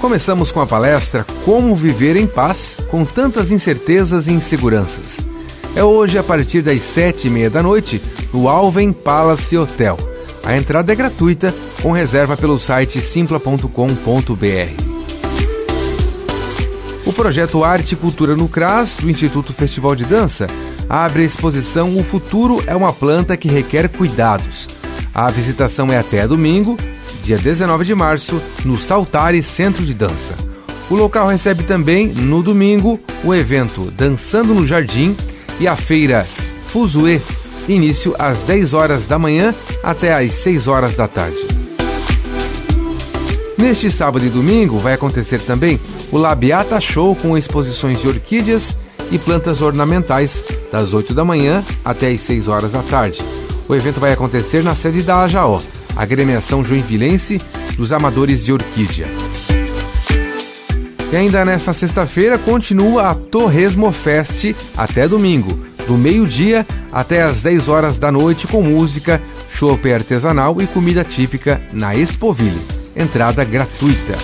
Começamos com a palestra Como Viver em Paz com Tantas Incertezas e Inseguranças. É hoje a partir das sete e meia da noite no Alven Palace Hotel. A entrada é gratuita, com reserva pelo site simpla.com.br. O projeto Arte e Cultura no CRAS, do Instituto Festival de Dança, abre a exposição O Futuro é uma Planta que Requer Cuidados. A visitação é até domingo, dia 19 de março, no Saltare Centro de Dança. O local recebe também, no domingo, o evento Dançando no Jardim e a feira Fuzue, início às 10 horas da manhã até às 6 horas da tarde. Neste sábado e domingo vai acontecer também o Labiata Show com exposições de orquídeas e plantas ornamentais, das 8 da manhã até às 6 horas da tarde. O evento vai acontecer na sede da AJO, agremiação joinvilense dos amadores de orquídea. E ainda nesta sexta-feira continua a Torresmo Fest até domingo, do meio-dia até as 10 horas da noite com música, chopp artesanal e comida típica na Expoville. Entrada gratuita.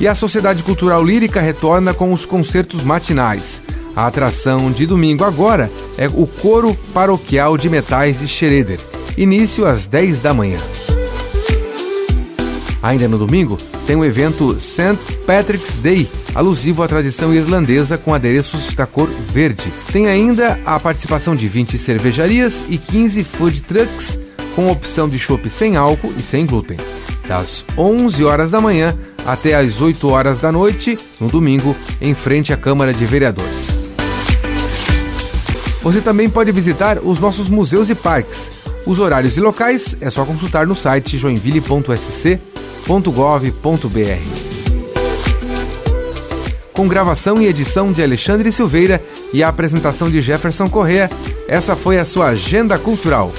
E a Sociedade Cultural Lírica retorna com os concertos matinais. A atração de domingo agora é o Coro Paroquial de Metais de Schroeder, início às 10 da manhã. Ainda no domingo, tem o evento St. Patrick's Day, alusivo à tradição irlandesa com adereços da cor verde. Tem ainda a participação de 20 cervejarias e 15 food trucks com opção de chopp sem álcool e sem glúten. Das 11 horas da manhã até às 8 horas da noite, no domingo, em frente à Câmara de Vereadores. Você também pode visitar os nossos museus e parques. Os horários e locais é só consultar no site joinville.sc.gov.br. Com gravação e edição de Alexandre Silveira e a apresentação de Jefferson Correa, essa foi a sua Agenda Cultural